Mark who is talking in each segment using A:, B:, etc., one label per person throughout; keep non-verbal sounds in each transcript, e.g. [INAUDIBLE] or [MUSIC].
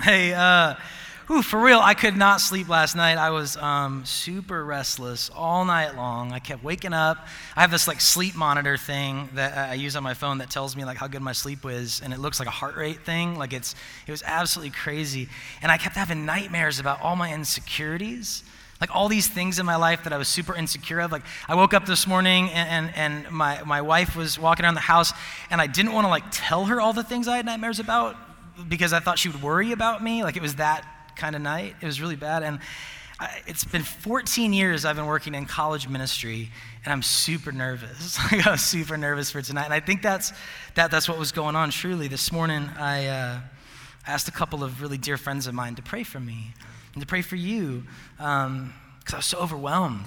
A: Hey, uh, for real, I could not sleep last night. I was um, super restless all night long. I kept waking up. I have this like sleep monitor thing that I use on my phone that tells me like how good my sleep was, and it looks like a heart rate thing. Like it's, it was absolutely crazy. And I kept having nightmares about all my insecurities. Like all these things in my life that I was super insecure of. Like I woke up this morning and, and, and my, my wife was walking around the house and I didn't want to like tell her all the things I had nightmares about because I thought she would worry about me. Like it was that kind of night. It was really bad. And I, it's been 14 years I've been working in college ministry, and I'm super nervous. [LAUGHS] I was super nervous for tonight. And I think that's, that, that's what was going on truly. This morning, I uh, asked a couple of really dear friends of mine to pray for me and to pray for you because um, I was so overwhelmed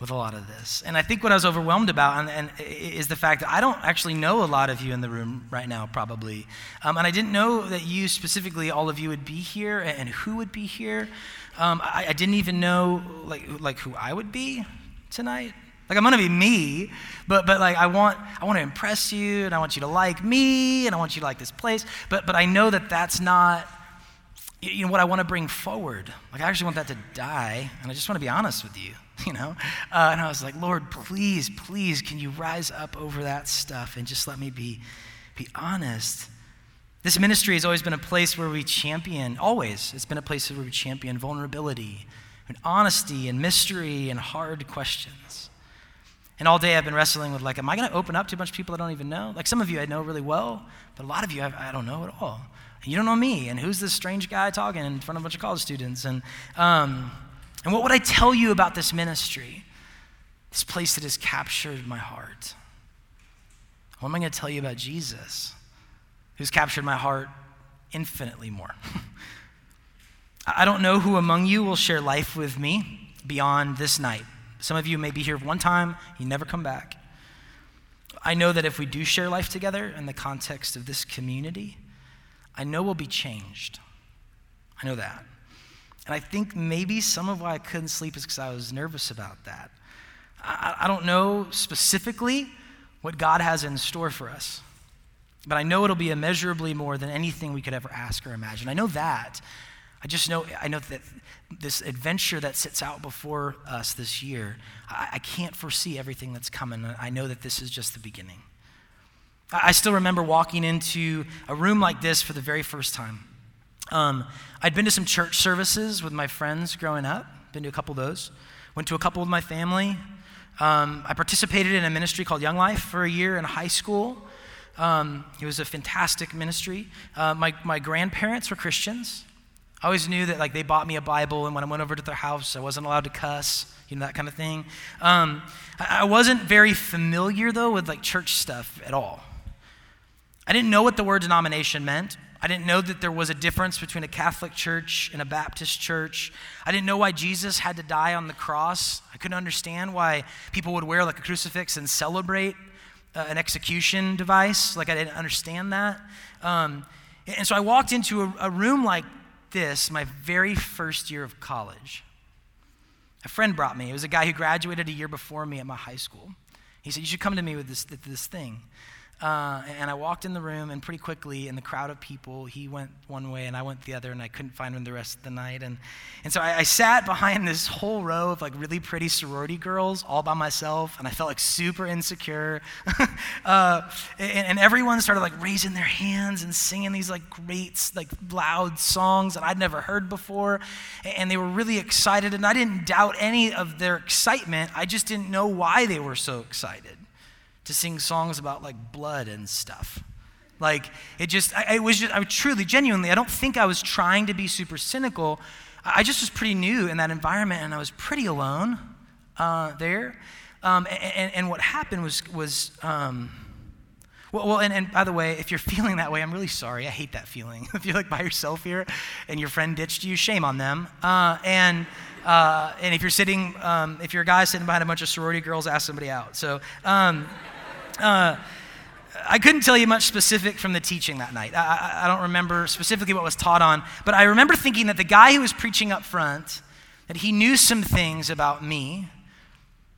A: with a lot of this. And I think what I was overwhelmed about and, and is the fact that I don't actually know a lot of you in the room right now, probably. Um, and I didn't know that you specifically, all of you would be here and, who would be here. Um, I, I, didn't even know like, like who I would be tonight. Like I'm gonna be me, but but like I want I want to impress you and I want you to like me and I want you to like this place. But but I know that that's not you know what I want to bring forward. Like I actually want that to die, and I just want to be honest with you. [LAUGHS] you know? Uh, and I was like, Lord, please, please, can you rise up over that stuff and just let me be, be honest? This ministry has always been a place where we champion, always, it's been a place where we champion vulnerability and honesty and mystery and hard questions. And all day I've been wrestling with, like, am I going to open up to a bunch of people I don't even know? Like, some of you I know really well, but a lot of you I, I don't know at all. You don't know me, and who's this strange guy talking in front of a bunch of college students? And, um, and what would I tell you about this ministry? This place that has captured my heart. What am I going to tell you about Jesus, who's captured my heart infinitely more? [LAUGHS] I don't know who among you will share life with me beyond this night. Some of you may be here one time, you never come back. I know that if we do share life together in the context of this community, I know we'll be changed. I know that. And I think maybe some of why I couldn't sleep is because I was nervous about that. I, I don't know specifically what God has in store for us, but I know it'll be immeasurably more than anything we could ever ask or imagine. I know that. I just know, I know that this adventure that sits out before us this year, I, I can't foresee everything that's coming. I know that this is just the beginning. I, I still remember walking into a room like this for the very first time. Um, I'd been to some church services with my friends growing up, been to a couple of those. Went to a couple with my family. Um, I participated in a ministry called Young Life for a year in high school. Um, it was a fantastic ministry. Uh, my, my grandparents were Christians. I always knew that like they bought me a Bible, and when I went over to their house, I wasn't allowed to cuss, you know that kind of thing. Um, I, I wasn't very familiar though with like church stuff at all. I didn't know what the word denomination meant. I didn't know that there was a difference between a Catholic church and a Baptist church. I didn't know why Jesus had to die on the cross. I couldn't understand why people would wear like a crucifix and celebrate uh, an execution device. Like, I didn't understand that. Um, and so I walked into a, a room like this my very first year of college. A friend brought me. It was a guy who graduated a year before me at my high school. He said, You should come to me with this, this thing. Uh, and I walked in the room, and pretty quickly, in the crowd of people, he went one way and I went the other, and I couldn't find him the rest of the night. And, and so I, I sat behind this whole row of like really pretty sorority girls all by myself, and I felt like super insecure. [LAUGHS] uh, and, and, everyone started like raising their hands and singing these like great, like loud songs that I'd never heard before. And they were really excited, and I didn't doubt any of their excitement. I just didn't know why they were so excited to sing songs about like blood and stuff. Like it just, I, it was just, I truly, genuinely, I don't think I was trying to be super cynical. I just was pretty new in that environment and I was pretty alone uh, there. Um, and, and, what happened was, was um, well, well and, and by the way, if you're [LAUGHS] feeling that way, I'm really sorry. I hate that feeling. [LAUGHS] if you're like by yourself here and your friend ditched you, shame on them. Uh, and, uh, and if you're sitting, um, if you're a guy sitting behind a bunch of sorority girls, ask somebody out. So, um, uh, I couldn't tell you much specific from the teaching that night. I, I, don't remember specifically what was taught on, but I remember thinking that the guy who was preaching up front, that he knew some things about me,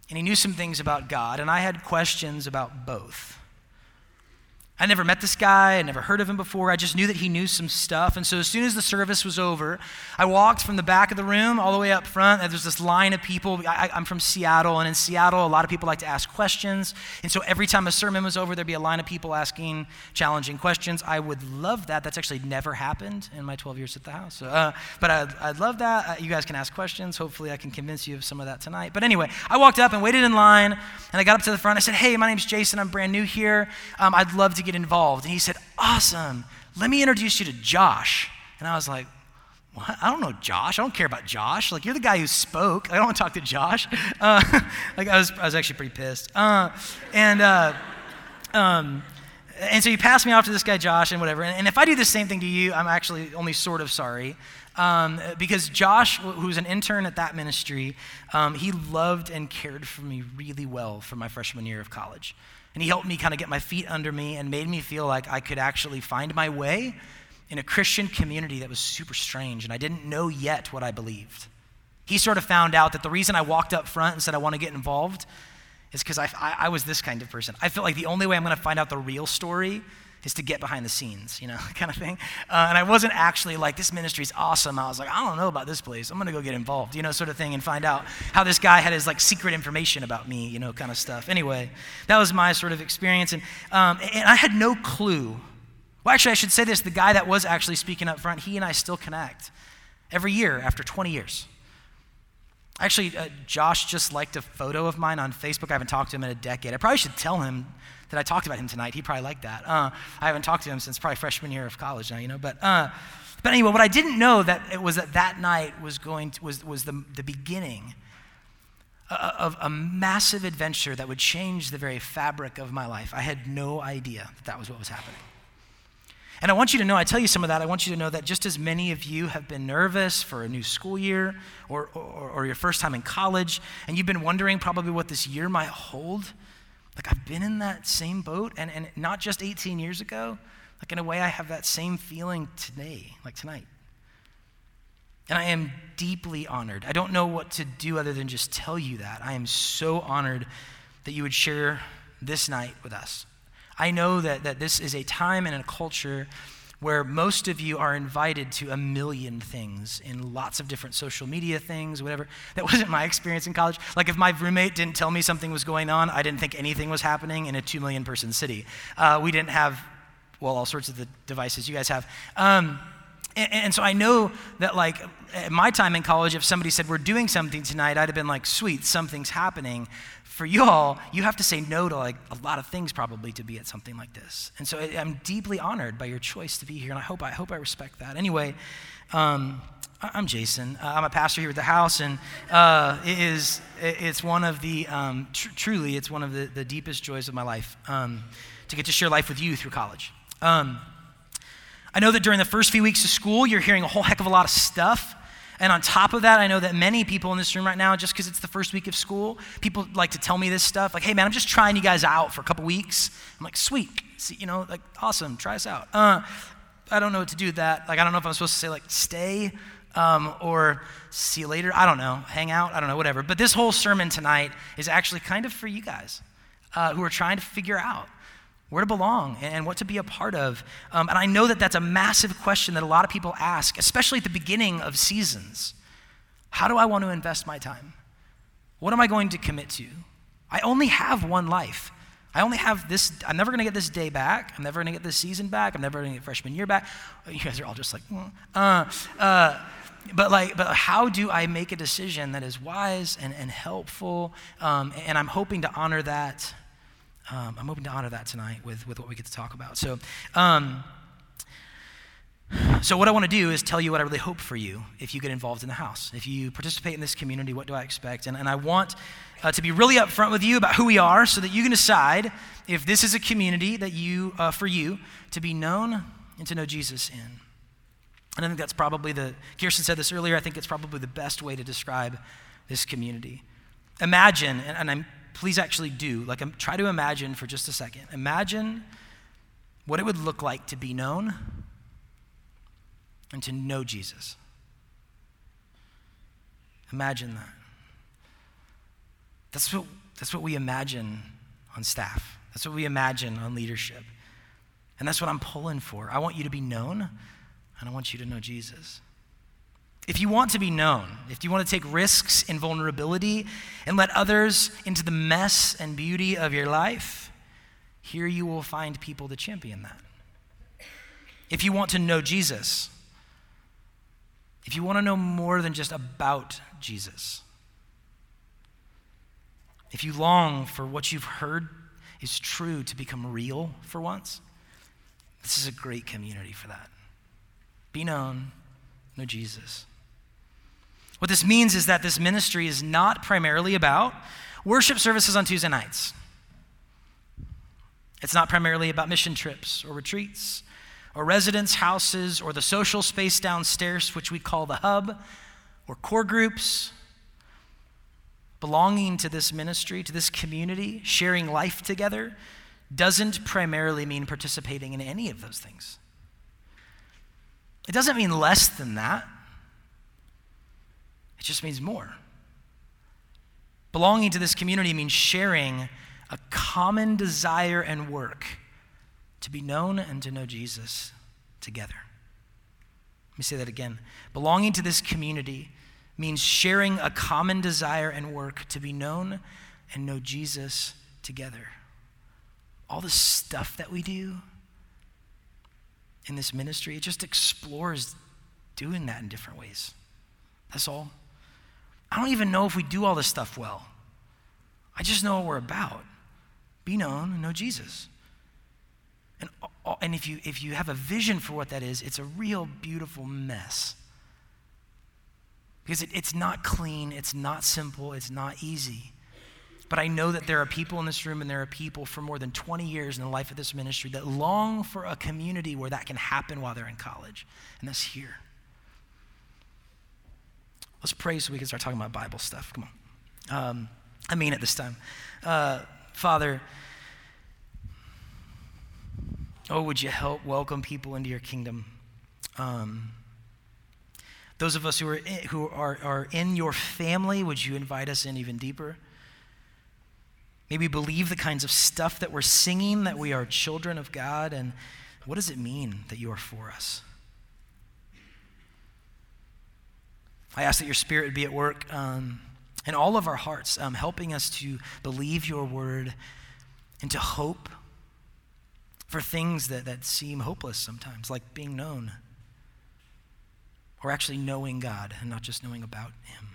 A: and he knew some things about God, and I had questions about both. I never met this guy, I never heard of him before. I just knew that he knew some stuff. And so as soon as the service was over, I walked from the back of the room all the way up front. There's this line of people. I, am from Seattle, and in Seattle, a lot of people like to ask questions. And so every time a sermon was over, there'd be a line of people asking challenging questions. I would love that. That's actually never happened in my 12 years at the house. So, uh, but I'd, I'd, love that. Uh, you guys can ask questions. Hopefully, I can convince you of some of that tonight. But anyway, I walked up and waited in line, and I got up to the front. I said, Hey, my name's Jason. I'm brand new here. Um, I'd love to get involved. And he said, said, Awesome. Let me introduce you to Josh. And I was like, what? I don't know Josh. I don't care about Josh. Like, you're the guy who spoke. I don't want to talk to Josh. Uh, [LAUGHS] like, I was, I was actually pretty pissed. Uh, and, uh, um, and so he passed me off to this guy, Josh, and whatever. And, and, if I do the same thing to you, I'm actually only sort of sorry. Um, because Josh, who was an intern at that ministry, um, he loved and cared for me really well for my freshman year of college. And he helped me kind of get my feet under me and made me feel like I could actually find my way in a Christian community that was super strange, and I didn't know yet what I believed. He sort of found out that the reason I walked up front and said I want to get involved is because I, I, I, was this kind of person. I felt like the only way I'm going to find out the real story is to get behind the scenes, you know, [LAUGHS] kind of thing. Uh, and I wasn't actually like, this ministry is awesome. I was like, I don't know about this place. I'm going to go get involved, you know, sort of thing, and find out how this guy had his like secret information about me, you know, kind of stuff. Anyway, that was my sort of experience. And, um, and I had no clue. Well, actually, I should say this the guy that was actually speaking up front, he and I still connect every year after 20 years. Actually, uh, Josh just liked a photo of mine on Facebook. I haven't talked to him in a decade. I probably should tell him that I talked about him tonight. He'd probably liked that. Uh, I haven't talked to him since probably freshman year of college now, you know. But, uh, but anyway, what I didn't know that it was that that night was going to, was, was the, the beginning of a massive adventure that would change the very fabric of my life. I had no idea that that was what was happening. And I want you to know, I tell you some of that, I want you to know that just as many of you have been nervous for a new school year or, or, or your first time in college, and you've been wondering probably what this year might hold, like, I've been in that same boat, and, and not just 18 years ago. Like, in a way, I have that same feeling today, like tonight. And I am deeply honored. I don't know what to do other than just tell you that. I am so honored that you would share this night with us. I know that, that this is a time and a culture where most of you are invited to a million things in lots of different social media things, whatever. That wasn't my experience in college. Like, if my roommate didn't tell me something was going on, I didn't think anything was happening in a two million person city. Uh, we didn't have, well, all sorts of the devices you guys have. Um, and, and, so I know that, like, at my time in college, if somebody said, We're doing something tonight, I'd have been like, Sweet, something's happening for y'all, you have to say no to like a lot of things probably to be at something like this. And so I'm deeply honored by your choice to be here, and I hope I hope I respect that. Anyway, um, I'm Jason. Uh, I'm a pastor here at the house, and uh, it is it's one of the um, tr- truly it's one of the, the deepest joys of my life um, to get to share life with you through college. Um, I know that during the first few weeks of school, you're hearing a whole heck of a lot of stuff. And on top of that, I know that many people in this room right now, just because it's the first week of school, people like to tell me this stuff like, hey, man, I'm just trying you guys out for a couple weeks. I'm like, sweet. See, you know, like, awesome, try us out. Uh, I don't know what to do with that. Like, I don't know if I'm supposed to say, like, stay um, or see you later. I don't know. Hang out. I don't know, whatever. But this whole sermon tonight is actually kind of for you guys uh, who are trying to figure out where to belong and what to be a part of. Um, and I know that that's a massive question that a lot of people ask, especially at the beginning of seasons. How do I want to invest my time? What am I going to commit to? I only have one life. I only have this, I'm never going to get this day back. I'm never going to get this season back. I'm never going to get freshman year back. [LAUGHS] You guys are all just like, mm. uh, uh, but like, but how do I make a decision that is wise and, and helpful? Um, and I'm hoping to honor that um, I'm hoping to honor that tonight with, with what we get to talk about. So, um, so what I want to do is tell you what I really hope for you if you get involved in the house. If you participate in this community, what do I expect? And, and I want uh, to be really upfront with you about who we are so that you can decide if this is a community that you, uh, for you, to be known and to know Jesus in. And I think that's probably the, Kirsten said this earlier, I think it's probably the best way to describe this community. Imagine, and, and I'm please actually do. Like, try to imagine for just a second. Imagine what it would look like to be known and to know Jesus. Imagine that. That's what, that's what we imagine on staff. That's what we imagine on leadership. And that's what I'm pulling for. I want you to be known, and I want you to know Jesus. If you want to be known, if you want to take risks in vulnerability and let others into the mess and beauty of your life, here you will find people to champion that. If you want to know Jesus, if you want to know more than just about Jesus, if you long for what you've heard is true to become real for once, this is a great community for that. Be known, know Jesus. What this means is that this ministry is not primarily about worship services on Tuesday nights. It's not primarily about mission trips or retreats or residence houses or the social space downstairs, which we call the hub, or core groups. Belonging to this ministry, to this community, sharing life together, doesn't primarily mean participating in any of those things. It doesn't mean less than that. It just means more. Belonging to this community means sharing a common desire and work to be known and to know Jesus together. Let me say that again. Belonging to this community means sharing a common desire and work to be known and know Jesus together. All the stuff that we do in this ministry, it just explores doing that in different ways. That's all. I don't even know if we do all this stuff well. I just know what we're about. Be known and know Jesus. And, uh, and if, you, if you have a vision for what that is, it's a real beautiful mess. Because it, it's not clean, it's not simple, it's not easy. But I know that there are people in this room and there are people for more than 20 years in the life of this ministry that long for a community where that can happen while they're in college. And that's here. Let's pray so we can start talking about Bible stuff. Come on. Um, I mean it this time. Uh, Father, oh, would you help welcome people into your kingdom? Um, those of us who, are in, who are, are in your family, would you invite us in even deeper? Maybe believe the kinds of stuff that we're singing, that we are children of God, and what does it mean that you are for us? I ask that your spirit would be at work um, in all of our hearts, um, helping us to believe your word and to hope for things that, that seem hopeless sometimes, like being known or actually knowing God and not just knowing about Him.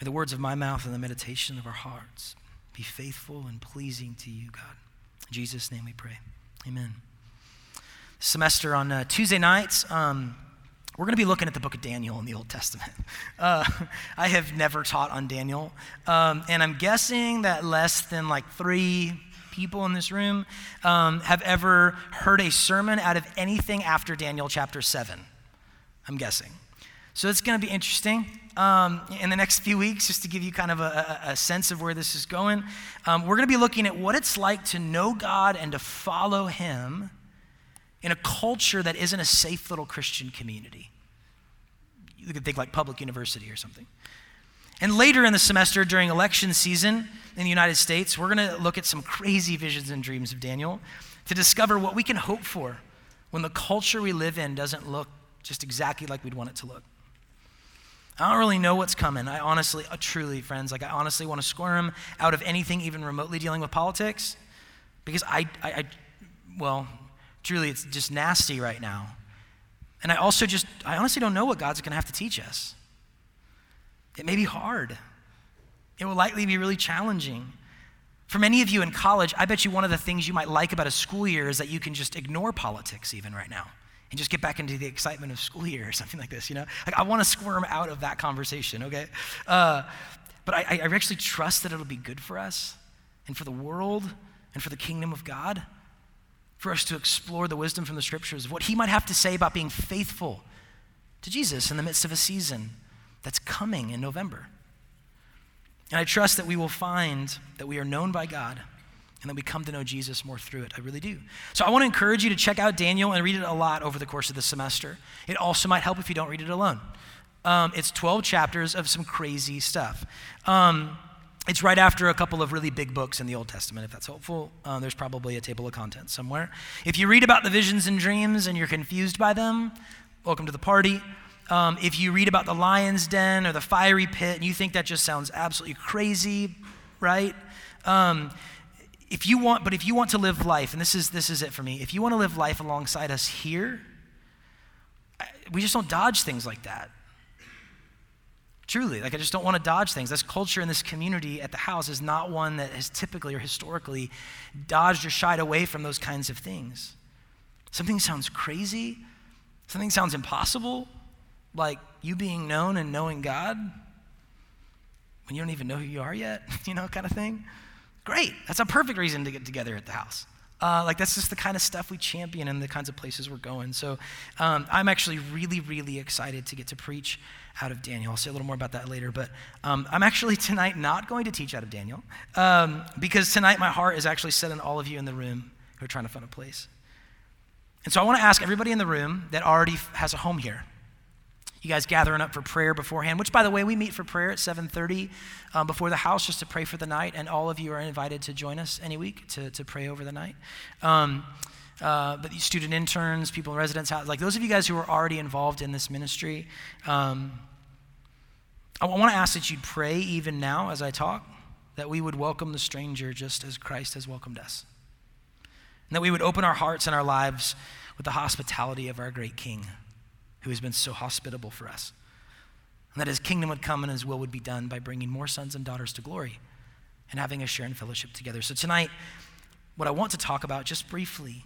A: May the words of my mouth and the meditation of our hearts be faithful and pleasing to you, God. In Jesus' name we pray. Amen semester on uh, Tuesday nights. Um, we're going to be looking at the book of Daniel in the Old Testament. [LAUGHS] Uh, I have never taught on Daniel, um, and I'm guessing that less than like three people in this room um, have ever heard a sermon out of anything after Daniel chapter 7. I'm guessing. So it's going to be interesting um, in the next few weeks, just to give you kind of a, a, sense of where this is going. Um, we're going to be looking at what it's like to know God and to follow Him in a culture that isn't a safe little Christian community. You could think like public university or something. And later in the semester, during election season in the United States, we're going to look at some crazy visions and dreams of Daniel to discover what we can hope for when the culture we live in doesn't look just exactly like we'd want it to look. I don't really know what's coming. I honestly, uh, truly, friends, like I honestly want to squirm out of anything even remotely dealing with politics because I, I, I well, Truly, it's just nasty right now. And I also just, I honestly don't know what God's going to have to teach us. It may be hard, it will likely be really challenging. For many of you in college, I bet you one of the things you might like about a school year is that you can just ignore politics even right now and just get back into the excitement of school year or [LAUGHS] something like this, you know? Like, I want to squirm out of that conversation, okay? Uh, but I, I actually trust that it'll be good for us and for the world and for the kingdom of God for us to explore the wisdom from the scriptures of what he might have to say about being faithful to Jesus in the midst of a season that's coming in November. And I trust that we will find that we are known by God and that we come to know Jesus more through it. I really do. So I want to encourage you to check out Daniel and read it a lot over the course of the semester. It also might help if you don't read it alone. Um, it's 12 chapters of some crazy stuff. Um, it's right after a couple of really big books in the Old Testament, if that's helpful. Uh, there's probably a table of contents somewhere. If you read about the visions and dreams and you're confused by them, welcome to the party. Um, if you read about the lion's den or the fiery pit and you think that just sounds absolutely crazy, right? Um, if you want, but if you want to live life, and this is this is it for me. If you want to live life alongside us here, we just don't dodge things like that. Truly, like I just don't want to dodge things. This culture in this community at the house is not one that has typically or historically dodged or shied away from those kinds of things. Something sounds crazy, something sounds impossible, like you being known and knowing God when you don't even know who you are yet, [LAUGHS] you know, kind of thing. Great. That's a perfect reason to get together at the house. Uh, like that's just the kind of stuff we champion and the kinds of places we're going. So um, I'm actually really, really excited to get to preach out of Daniel. I'll say a little more about that later. But um, I'm actually [LAUGHS] tonight not going to teach out of Daniel um, because tonight my heart is actually set on all of you in the room who are trying to find a place. And so I want to ask everybody in the room that already has a home here. You guys gathering up for prayer beforehand, which, by the way, we meet for prayer at 7:30 um, before the house just to pray for the night, and all of you are invited to join us any week to, to pray over the night. Um, uh, but student interns, people in residence house, like those of you guys who are already involved in this ministry, um, I want to ask that you'd pray even now as I talk, that we would welcome the stranger just as Christ has welcomed us. And that we would open our hearts and our lives with the hospitality of our great King, who has been so hospitable for us. And that his kingdom would come and his will would be done by bringing more sons and daughters to glory and having a share in fellowship together. So tonight, what I want to talk about just briefly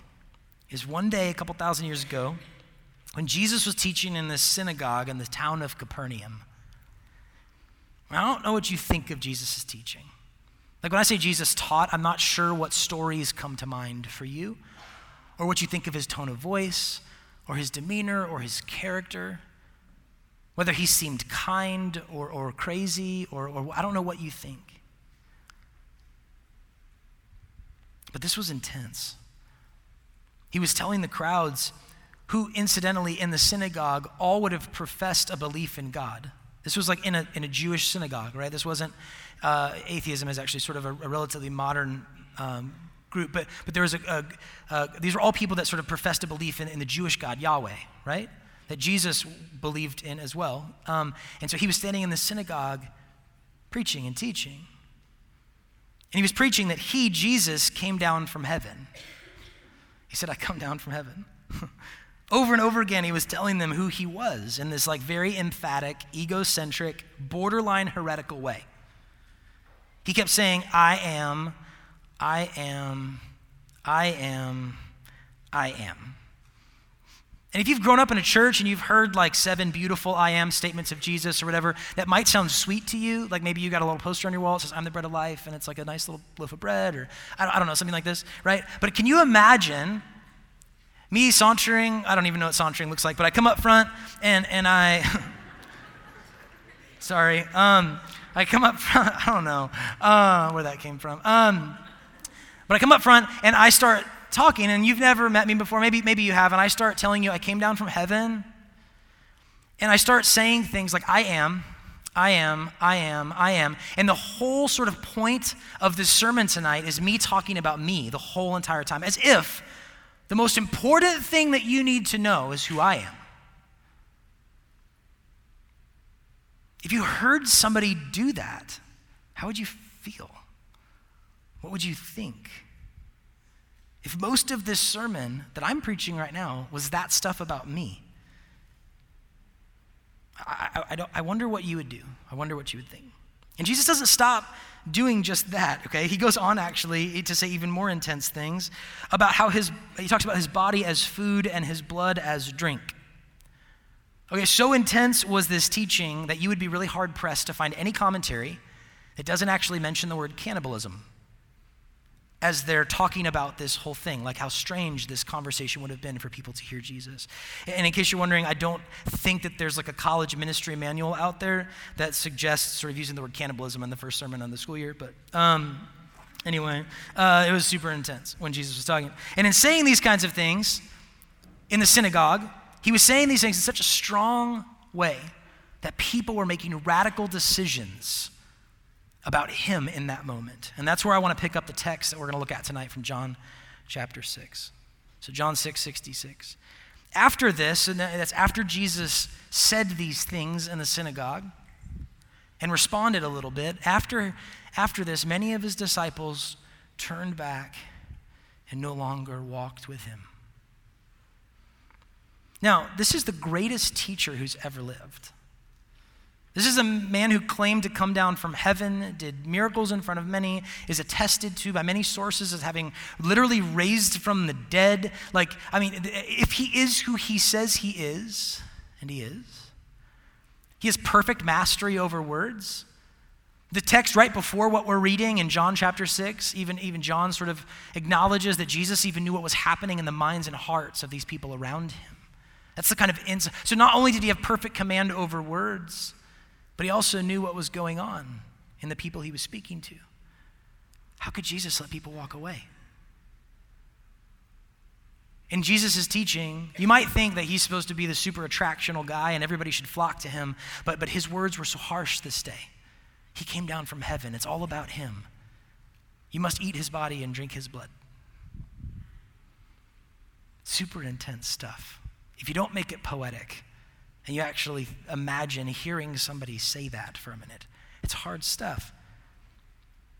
A: is one day, a couple thousand years ago, when Jesus was teaching in this synagogue in the town of Capernaum. I don't know what you think of Jesus' teaching. Like when I say Jesus taught, I'm not sure what stories come to mind for you, or what you think of his tone of voice, or his demeanor, or his character. Whether he seemed kind or, or crazy, or, or I don't know what you think. But this was intense. He was telling the crowds, who incidentally in the synagogue all would have professed a belief in God. This was like in a, in a Jewish synagogue, right? This wasn't, uh, atheism is actually sort of a, a relatively modern um, group, but, but there was a, a, these were all people that sort of professed a belief in, in the Jewish God, Yahweh, right? That Jesus believed in as well. Um, and so he was standing in the synagogue preaching and teaching. And he was preaching that he, Jesus, came down from heaven. He said, I come down from heaven. [LAUGHS] over and over again, he was telling them who he was in this like very emphatic, egocentric, borderline heretical way. He kept saying, I am, I am, I am, I am. And if you've grown up in a church and you've heard like seven beautiful I am statements of Jesus or whatever, that might sound sweet to you. Like maybe you got a little poster on your wall that says, I'm the bread of life, and it's like a nice little loaf of bread, or I don't know, something like this, right? But can you imagine me sauntering? I don't even know what sauntering looks like, but I come up front and, and I, [LAUGHS] sorry, um, I come up front, [LAUGHS] I don't know uh, where that came from. Um, but I come up front and I start talking, and you've never met me before, maybe, maybe you have, and I start telling you I came down from heaven, and I start saying things like, I am, I am, I am, I am. And the whole sort of point of this sermon tonight is me talking about me the whole entire time, as if the most important thing that you need to know is who I am. If you heard somebody do that, how would you feel? What would you think? if most of this sermon that I'm preaching right now was that stuff about me, I, I, I, I wonder what you would do. I wonder what you would think. And Jesus doesn't stop doing just that, okay? He goes on actually to say even more intense things about how his, he talks about his body as food and his blood as drink. Okay, so intense was this teaching that you would be really hard pressed to find any commentary that doesn't actually mention the word cannibalism as they're talking about this whole thing, like how strange this conversation would have been for people to hear Jesus. And in case you're wondering, I don't think that there's like a college ministry manual out there that suggests sort of using the word cannibalism in the first sermon on the school year, but um, anyway, uh, it was super intense when Jesus was talking. And in saying these kinds of things in the synagogue, he was saying these things in such a strong way that people were making radical decisions about him in that moment. And that's where I want to pick up the text that we're going to look at tonight from John chapter 6. So, John 6 66. After this, and that's after Jesus said these things in the synagogue and responded a little bit, after, after this, many of his disciples turned back and no longer walked with him. Now, this is the greatest teacher who's ever lived. This is a man who claimed to come down from heaven, did miracles in front of many, is attested to by many sources as having literally raised from the dead. Like, I mean, if he is who he says he is, and he is, he has perfect mastery over words. The text right before what we're reading in John chapter 6, even, even John sort of acknowledges that Jesus even knew what was happening in the minds and hearts of these people around him. That's the kind of insight. So not only did he have perfect command over words, but he also knew what was going on in the people he was speaking to. How could Jesus let people walk away? In Jesus' teaching, you might think that he's supposed to be the super attractional guy and everybody should flock to him, but, but his words were so harsh this day. He came down from heaven. It's all about him. You must eat his body and drink his blood. Super intense stuff. If you don't make it poetic, and you actually imagine hearing somebody say that for a minute. It's hard stuff.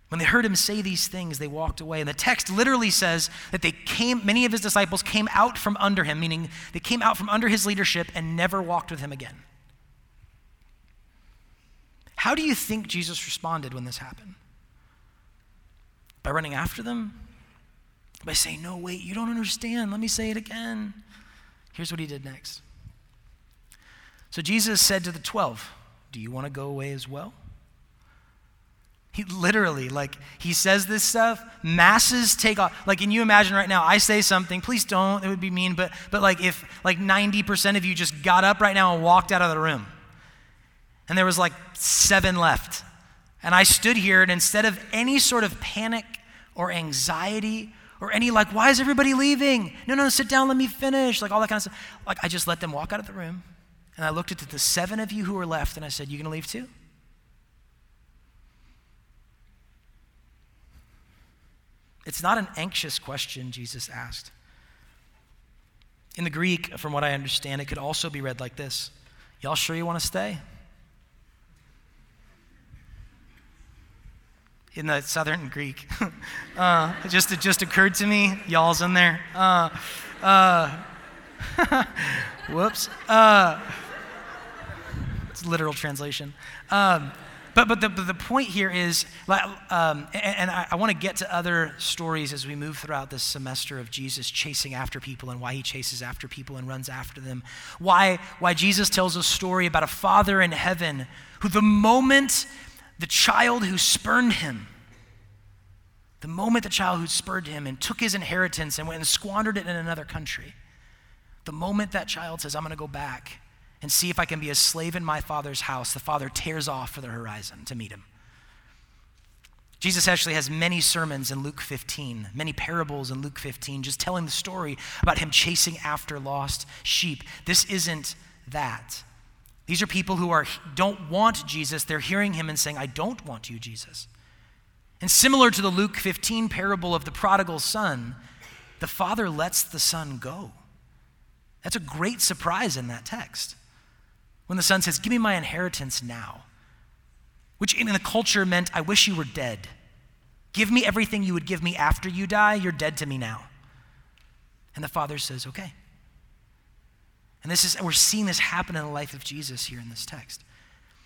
A: When they heard him say these things, they walked away. And the text literally says that they came, many of his disciples came out from under him, meaning they came out from under his leadership and never walked with him again. How do you think Jesus responded when this happened? By running after them? By saying, No, wait, you don't understand. Let me say it again. Here's what he did next so Jesus said to the 12, Do you want to go away as well? He literally, like, he says this stuff, masses take off. Like, can you imagine right now, I say something, please don't, it would be mean, but, but like, if like 90% of you just got up right now and walked out of the room, and there was like seven left, and I stood here, and instead of any sort of panic or anxiety or any like, why is everybody leaving? No, no, sit down, let me finish, like all that kind of stuff, like, I just let them walk out of the room and I looked at the seven of you who were left and I said, You gonna leave too? It's not an anxious question Jesus asked. In the Greek, from what I understand, it could also be read like this Y'all sure you want to stay? In the Southern Greek. [LAUGHS] uh, it, just, it just occurred to me, y'all's in there. Uh, uh, [LAUGHS] whoops. Literal translation. Um, but, but, the, but the point here is, um, and, and I, I want to get to other stories as we move throughout this semester of Jesus chasing after people and why he chases after people and runs after them. Why, why Jesus tells a story about a father in heaven who, the moment the child who spurned him, the moment the child who spurned him and took his inheritance and went and squandered it in another country, the moment that child says, I'm going to go back and see if I can be a slave in my father's house, the father tears off for the horizon to meet him. Jesus actually has many sermons in Luke 15, many parables in Luke 15, just telling the story about him chasing after lost sheep. This isn't that. These are people who are, don't want Jesus. They're hearing him and saying, I don't want you, Jesus. And similar to the Luke 15 parable of the prodigal son, the father lets the son go. That's a great surprise in that text when the son says, Give me my inheritance now, which in the culture meant, I wish you were dead. Give me everything you would give me after you die. You're dead to me now. And the father says, Okay. And this is, we're seeing this happen in the life of Jesus here in this text.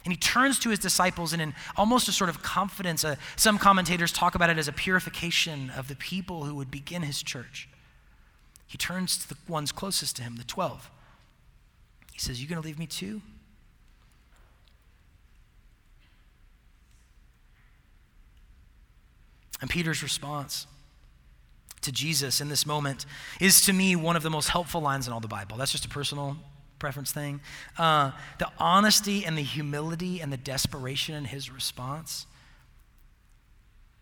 A: And he turns to his disciples and in almost a sort of confidence, uh, some commentators talk about it as a purification of the people who would begin his church. He turns to the ones closest to him, the 12. He says, You going to leave me too? And Peter's response to Jesus in this moment is to me one of the most helpful lines in all the Bible. That's just a personal preference thing. Uh, the honesty and the humility and the desperation in his response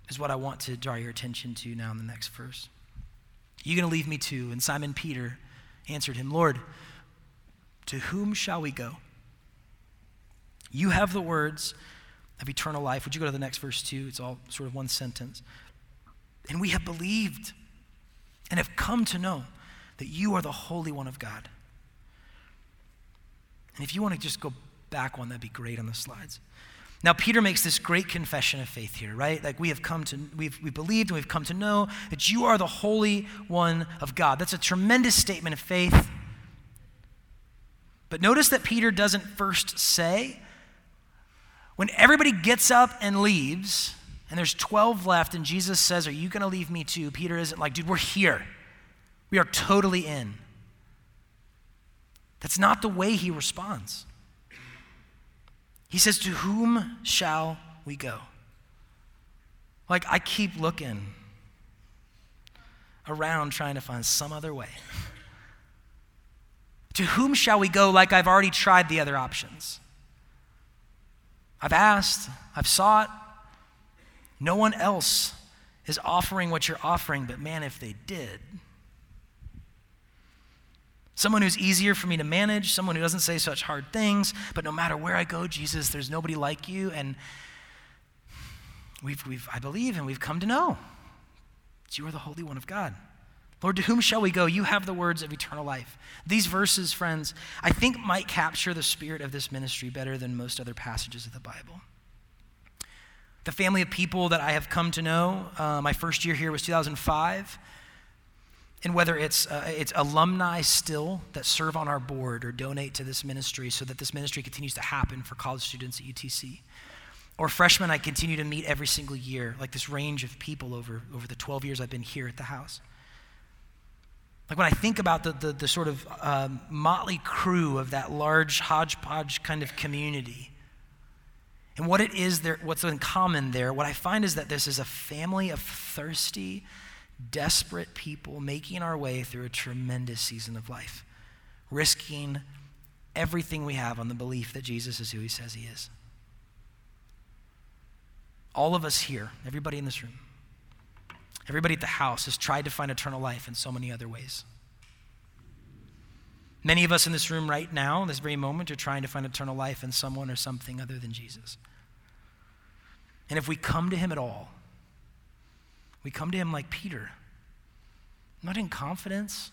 A: is what I want to draw your attention to now in the next verse. You going to leave me too? And Simon Peter answered him, Lord, to whom shall we go? You have the words of eternal life. Would you go to the next verse, too? It's all sort of one sentence. And we have believed and have come to know that you are the Holy One of God. And if you want to just go back one, that'd be great on the slides. Now, Peter makes this great confession of faith here, right? Like we have come to, we've, we believed and we've come to know that you are the Holy One of God. That's a tremendous statement of faith. But notice that Peter doesn't first say, when everybody gets up and leaves, and there's 12 left, and Jesus says, Are you going to leave me too? Peter isn't like, Dude, we're here. We are totally in. That's not the way he responds. He says, To whom shall we go? Like, I keep looking around trying to find some other way. [LAUGHS] to whom shall we go? Like, I've already tried the other options. I've asked, I've sought. No one else is offering what you're offering, but man, if they did, someone who's easier for me to manage, someone who doesn't say such hard things, but no matter where I go, Jesus, there's nobody like you. And we've, we've, I believe and we've come to know that you are the Holy One of God. Lord, to whom shall we go? You have the words of eternal life. These verses, friends, I think might capture the spirit of this ministry better than most other passages of the Bible. The family of people that I have come to know, uh, my first year here was 2005 and whether it's, uh, it's alumni still that serve on our board or donate to this ministry so that this ministry continues to happen for college students at UTC. Or freshmen I continue to meet every single year, like this range of people over, over the 12 years I've been here at the house. Like when I think about the, the, the sort of um, motley crew of that large hodgepodge kind of community, and what it is there, what's in common there, what I find is that this is a family of thirsty, desperate people making our way through a tremendous season of life, risking everything we have on the belief that Jesus is who he says he is. All of us here, everybody in this room, everybody at the house has tried to find eternal life in so many other ways. Many of us in this room right now, this very moment, are trying to find eternal life in someone or something other than Jesus. And if we come to him at all, we come to him like Peter, not in confidence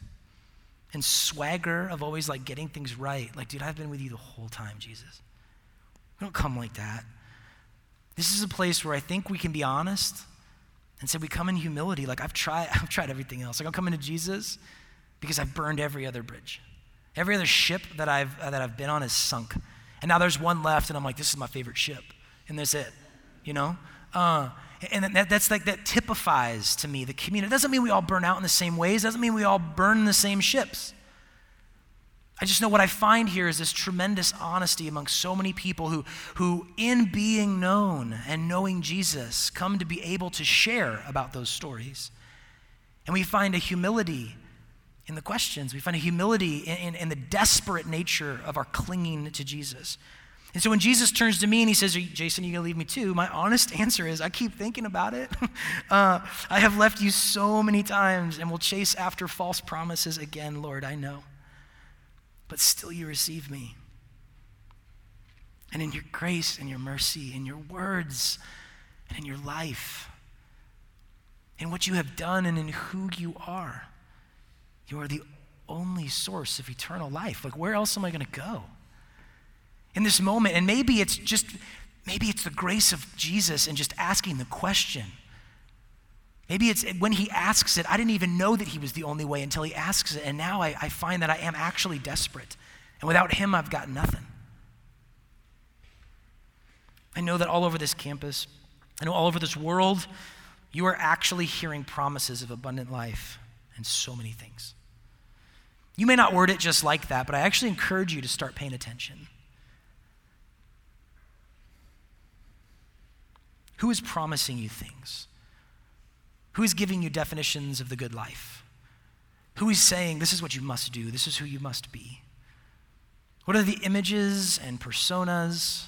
A: and swagger of always like getting things right. Like, dude, I've been with you the whole time, Jesus. We don't come like that. This is a place where I think we can be honest and say we come in humility. Like I've tried, [LAUGHS] I've tried everything else. Like I'm coming to Jesus because I've burned every other bridge. Every other ship that I've uh, that I've been on is sunk, and now there's one left, and I'm like, this is my favorite ship, and that's it, you know. Uh, and that, that's like that typifies to me the community. It doesn't mean we all burn out in the same ways, it doesn't mean we all burn the same ships. I just know what I find here is this tremendous honesty among so many people who, who, in being known and knowing Jesus, come to be able to share about those stories. And we find a humility in the questions. We find a humility in, in, in the desperate nature of our clinging to Jesus. And so when Jesus turns to me and he says, Jason, you going to leave me too? My honest [LAUGHS] answer is, I keep thinking about it. [LAUGHS] uh, I have left you so many times and will chase after false promises again, Lord, I know. But still you receive me. And in your grace and your mercy, in your words and in your life, in what you have done and in who you are, you are the only source of eternal life. Like, where else am I going to go? in this moment. And maybe it's just, maybe it's the grace of Jesus and just asking the question. Maybe it's when he asks it, I didn't even know that he was the only way until he asks it. And now I, I find that I am actually desperate. And without him, I've got nothing. I know that all over this campus, I know all over this world, you are actually hearing promises of abundant life and so many things. You may not word it just like that, but I actually encourage you to start paying attention. Who is promising you things? Who is giving you definitions of the good life? Who is saying, this is what you must do, this is who you must be? What are the images and personas,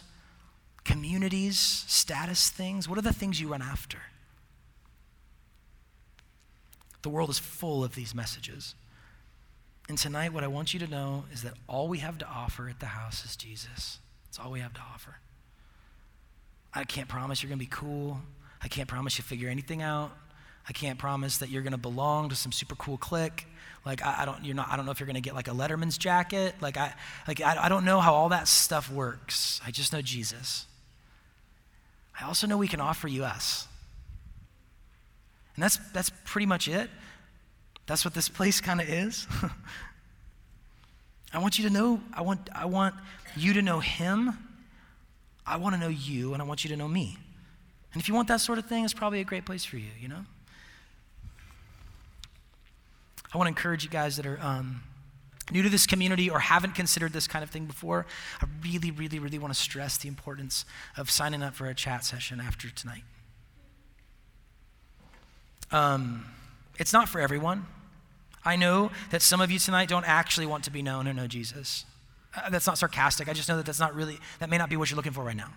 A: communities, status things? What are the things you run after? The world is full of these messages. And tonight, what I want you to know is that all we have to offer at the house is Jesus. It's all we have to offer. I can't promise you're going to be cool. I can't promise you figure anything out. I can't promise that you're going to belong to some super cool clique. Like I, I, don't, you're not. I don't know if you're going to get like a Letterman's jacket. Like I, like I, I don't know how all that stuff works. I just know Jesus. I also know we can offer you us, and that's that's pretty much it. That's what this place kind of is. [LAUGHS] I want you to know. I want. I want you to know Him. I want to know you, and I want you to know me. And if you want that sort of thing, it's probably a great place for you. You know. I want to encourage you guys that are um, new to this community or haven't considered this kind of thing before. I really, really, really want to stress the importance of signing up for a chat session after tonight. Um, it's not for everyone. I know that some of you tonight don't actually want to be known or know Jesus. Uh, that's not sarcastic. I just know that that's not really, that may not be what you're looking for right now.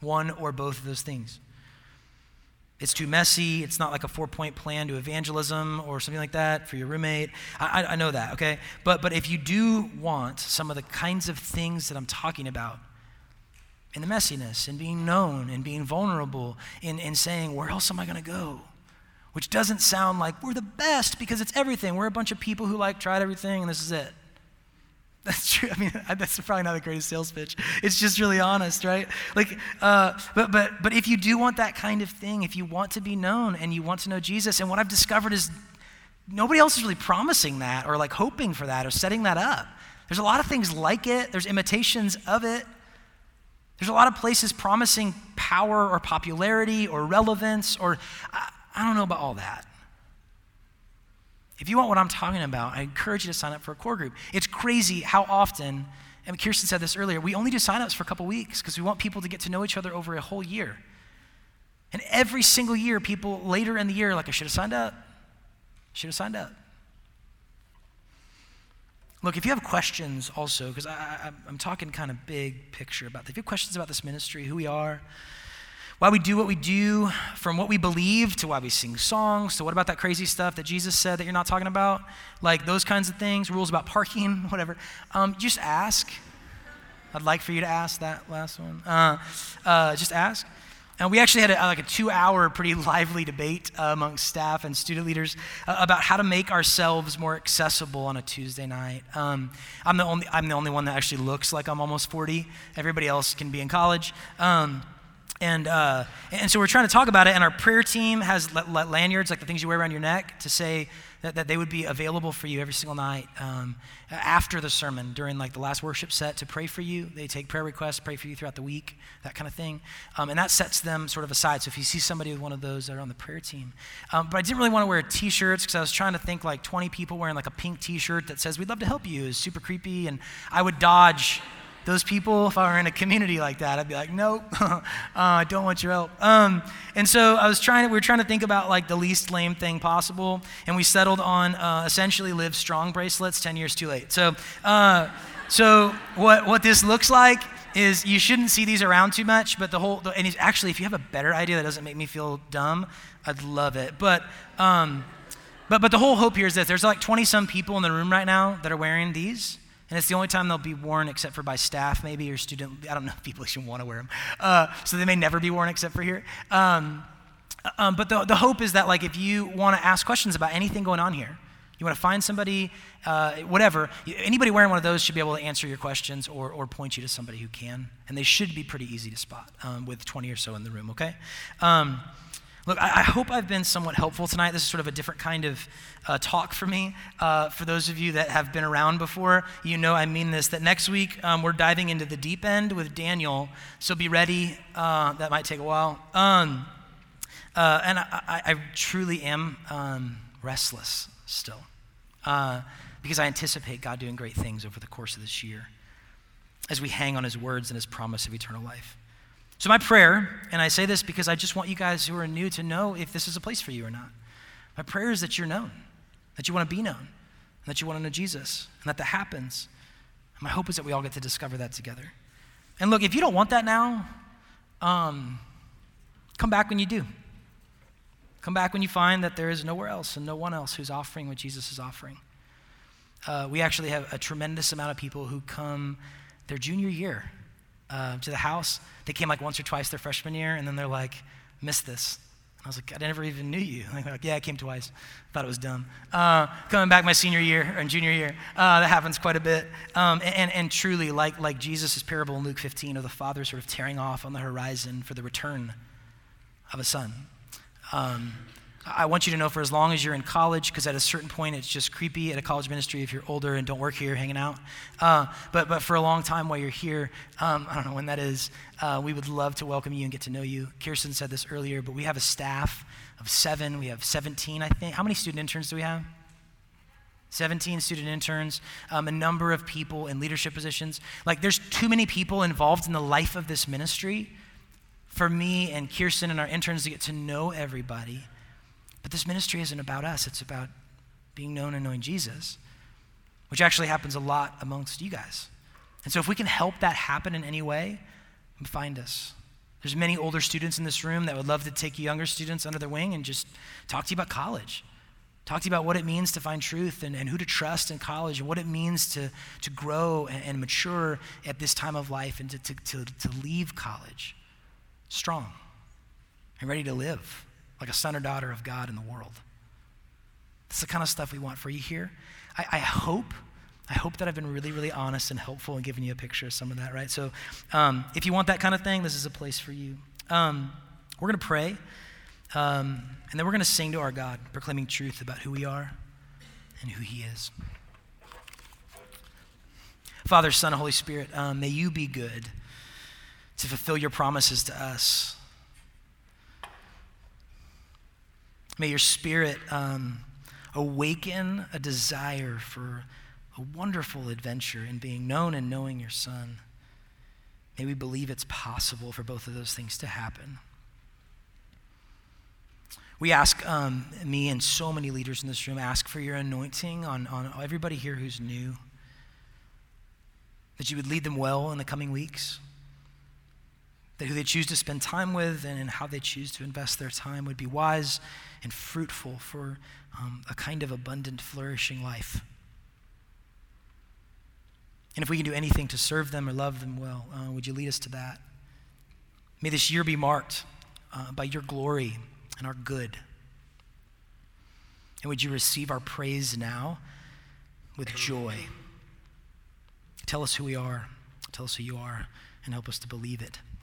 A: One or both of those things. It's too messy. It's not like a four point plan to evangelism or something like that for your roommate. I, I, know that, okay? But, but if you do want some of the kinds of things that I'm talking about, in the messiness, and being known, and being vulnerable, in, in saying, where else am I going to go? Which doesn't sound like we're the best because it's everything. We're a bunch of people who like tried everything and this is it. That's true. I mean, [LAUGHS] that's probably not the greatest sales pitch. It's just really honest, right? Like, uh, but but but if you do want that kind of thing, if you want to be known and you want to know Jesus, and what I've discovered is nobody else is really promising that or like hoping for that or setting that up. There's a lot of things like it. There's imitations of it. There's a lot of places promising power or popularity or relevance or I, I don't know about all that. If you want what I'm talking about, I encourage you to sign up for a core group. It's crazy how often, and Kirsten said this earlier, we only do signups for a couple weeks because we want people to get to know each other over a whole year. And every single year, people later in the year, like, I should have signed up. Should have signed up. Look, if you have questions also, because I'm talking kind of big picture about that. If you have questions about this ministry, who we are, why we do what we do, from what we believe to why we sing songs, to what about that crazy stuff that Jesus said that you're not talking about, like those kinds of things, rules about parking, [LAUGHS] whatever. Um, just ask. I'd like for you to ask that last one. Uh, uh, just ask. And we actually had a, like a two-hour, pretty [LAUGHS] lively debate uh, amongst staff and student leaders uh, about how to make ourselves more accessible on a Tuesday night. Um, I'm the only I'm the only one that actually looks like I'm almost 40. Everybody else can be in college. Um, and, uh, and so we're trying to talk about it, and our prayer team has lanyards, like the things you wear around your neck, to say that, that they would be available for you every single night um, after the sermon, during like the last worship set, to pray for you. They take prayer requests, pray for you throughout the week, that kind of thing. Um, and that sets them sort of aside. So if you see somebody with one of those, that are on the prayer team. Um, but I didn't really want to wear t-shirts because I was trying to think like 20 people wearing like a pink t-shirt that says, we'd love to help you is super creepy, and I would dodge those people, if I were in a community like that, I'd be like, nope, [LAUGHS] uh, I don't want your help. Um, and so I was trying to, we were trying to think about like the least lame thing possible, and we settled on uh, essentially Live Strong bracelets, 10 years too late. So, uh, so what, what this looks like is you shouldn't see these around too much, but the whole, and actually, if you have a better idea that doesn't make me feel dumb, I'd love it. But, um, but, but the whole hope here is that there's like 20 some people in the room right now that are wearing these. And it's the only time they'll be worn except for by staff, maybe, or student. I don't know if people should want to wear them. Uh, so they may never be worn except for here. Um, um, but the, the hope is that, like, if you want to ask questions about anything going on here, you want to find somebody, uh, whatever, anybody wearing one of those should be able to answer your questions or, or point you to somebody who can. And they should be pretty easy to spot um, with 20 or so in the room, okay? Look, I, I, hope I've been somewhat helpful tonight. This is sort of a different kind of uh, talk for me. Uh, for those of you that have been around before, you know I mean this. That next week um, we're diving into the deep end with Daniel, so be ready. Uh, that might take a while. Um, uh, and I, I, I, truly am um, restless still uh, because I anticipate God doing great things over the course of this year as we hang on His words and His promise of eternal life. So, my prayer, and I say this because I just want you guys who are new to know if this is a place for you or not. My prayer is that you're known, that you want to be known, and that you want to know Jesus, and that that happens. And my hope is that we all get to discover that together. And look, if you don't want that now, um, come back when you do. Come back when you find that there is nowhere else and no one else who's offering what Jesus is offering. Uh, we actually have a tremendous amount of people who come their junior year uh, to the house. They came like once or twice their freshman year, and then they're like, missed this. I was like, I never even knew you. [LAUGHS] They're Like, yeah, I came twice. Thought it was dumb. Uh, coming back my senior year or junior year, uh, that happens quite a bit. Um, and, and, truly, like, like Jesus' parable in Luke 15 of the father sort of tearing off on the horizon for the return of a son. Um, I want you to know for as long as you're in college, because at a certain point it's just creepy at a college ministry if you're older and don't work here hanging out. Uh, but, but for a long time while you're here, um, I don't know when that is, uh, we would love to welcome you and get to know you. Kirsten said this earlier, but we have a staff of seven. We have 17, I think. How many student interns do we have? 17 student interns, um, a number of people in leadership positions. Like, there's too many people involved in the life of this ministry for me and Kirsten and our interns to get to know everybody. But this ministry isn't about us, it's about being known and knowing Jesus, which actually happens a lot amongst you guys. And so if we can help that happen in any way, find us. There's many older students in this room that would love to take younger students under their wing and just talk to you about college. Talk to you about what it means to find truth and, and who to trust in college and what it means to, to grow and, and mature at this time of life and to, to, to, to leave college strong and ready to live like a son or daughter of God in the world. That's the kind of stuff we want for you here. I, I hope, I hope that I've been really, really honest and helpful in giving you a picture of some of that, right? So um, if you want that kind of thing, this is a place for you. Um, we're going to pray, um, and then we're going to sing to our God, proclaiming truth about who we are and who He is. Father, Son, Holy Spirit, um, may you be good to fulfill your promises to us. May your spirit um, awaken a desire for a wonderful adventure in being known and knowing your Son. May we believe it's possible for both of those things to happen. We ask um, me and so many leaders in this room ask for your anointing on, on everybody here who's new, that you would lead them well in the coming weeks that who they choose to spend time with and how they choose to invest their time would be wise and fruitful for um, a kind of abundant, flourishing life. And if we can do anything to serve them or love them well, uh, would you lead us to that? May this year be marked uh, by your glory and our good. And would you receive our praise now with joy? Tell us who we are, tell us who you are, and help us to believe it.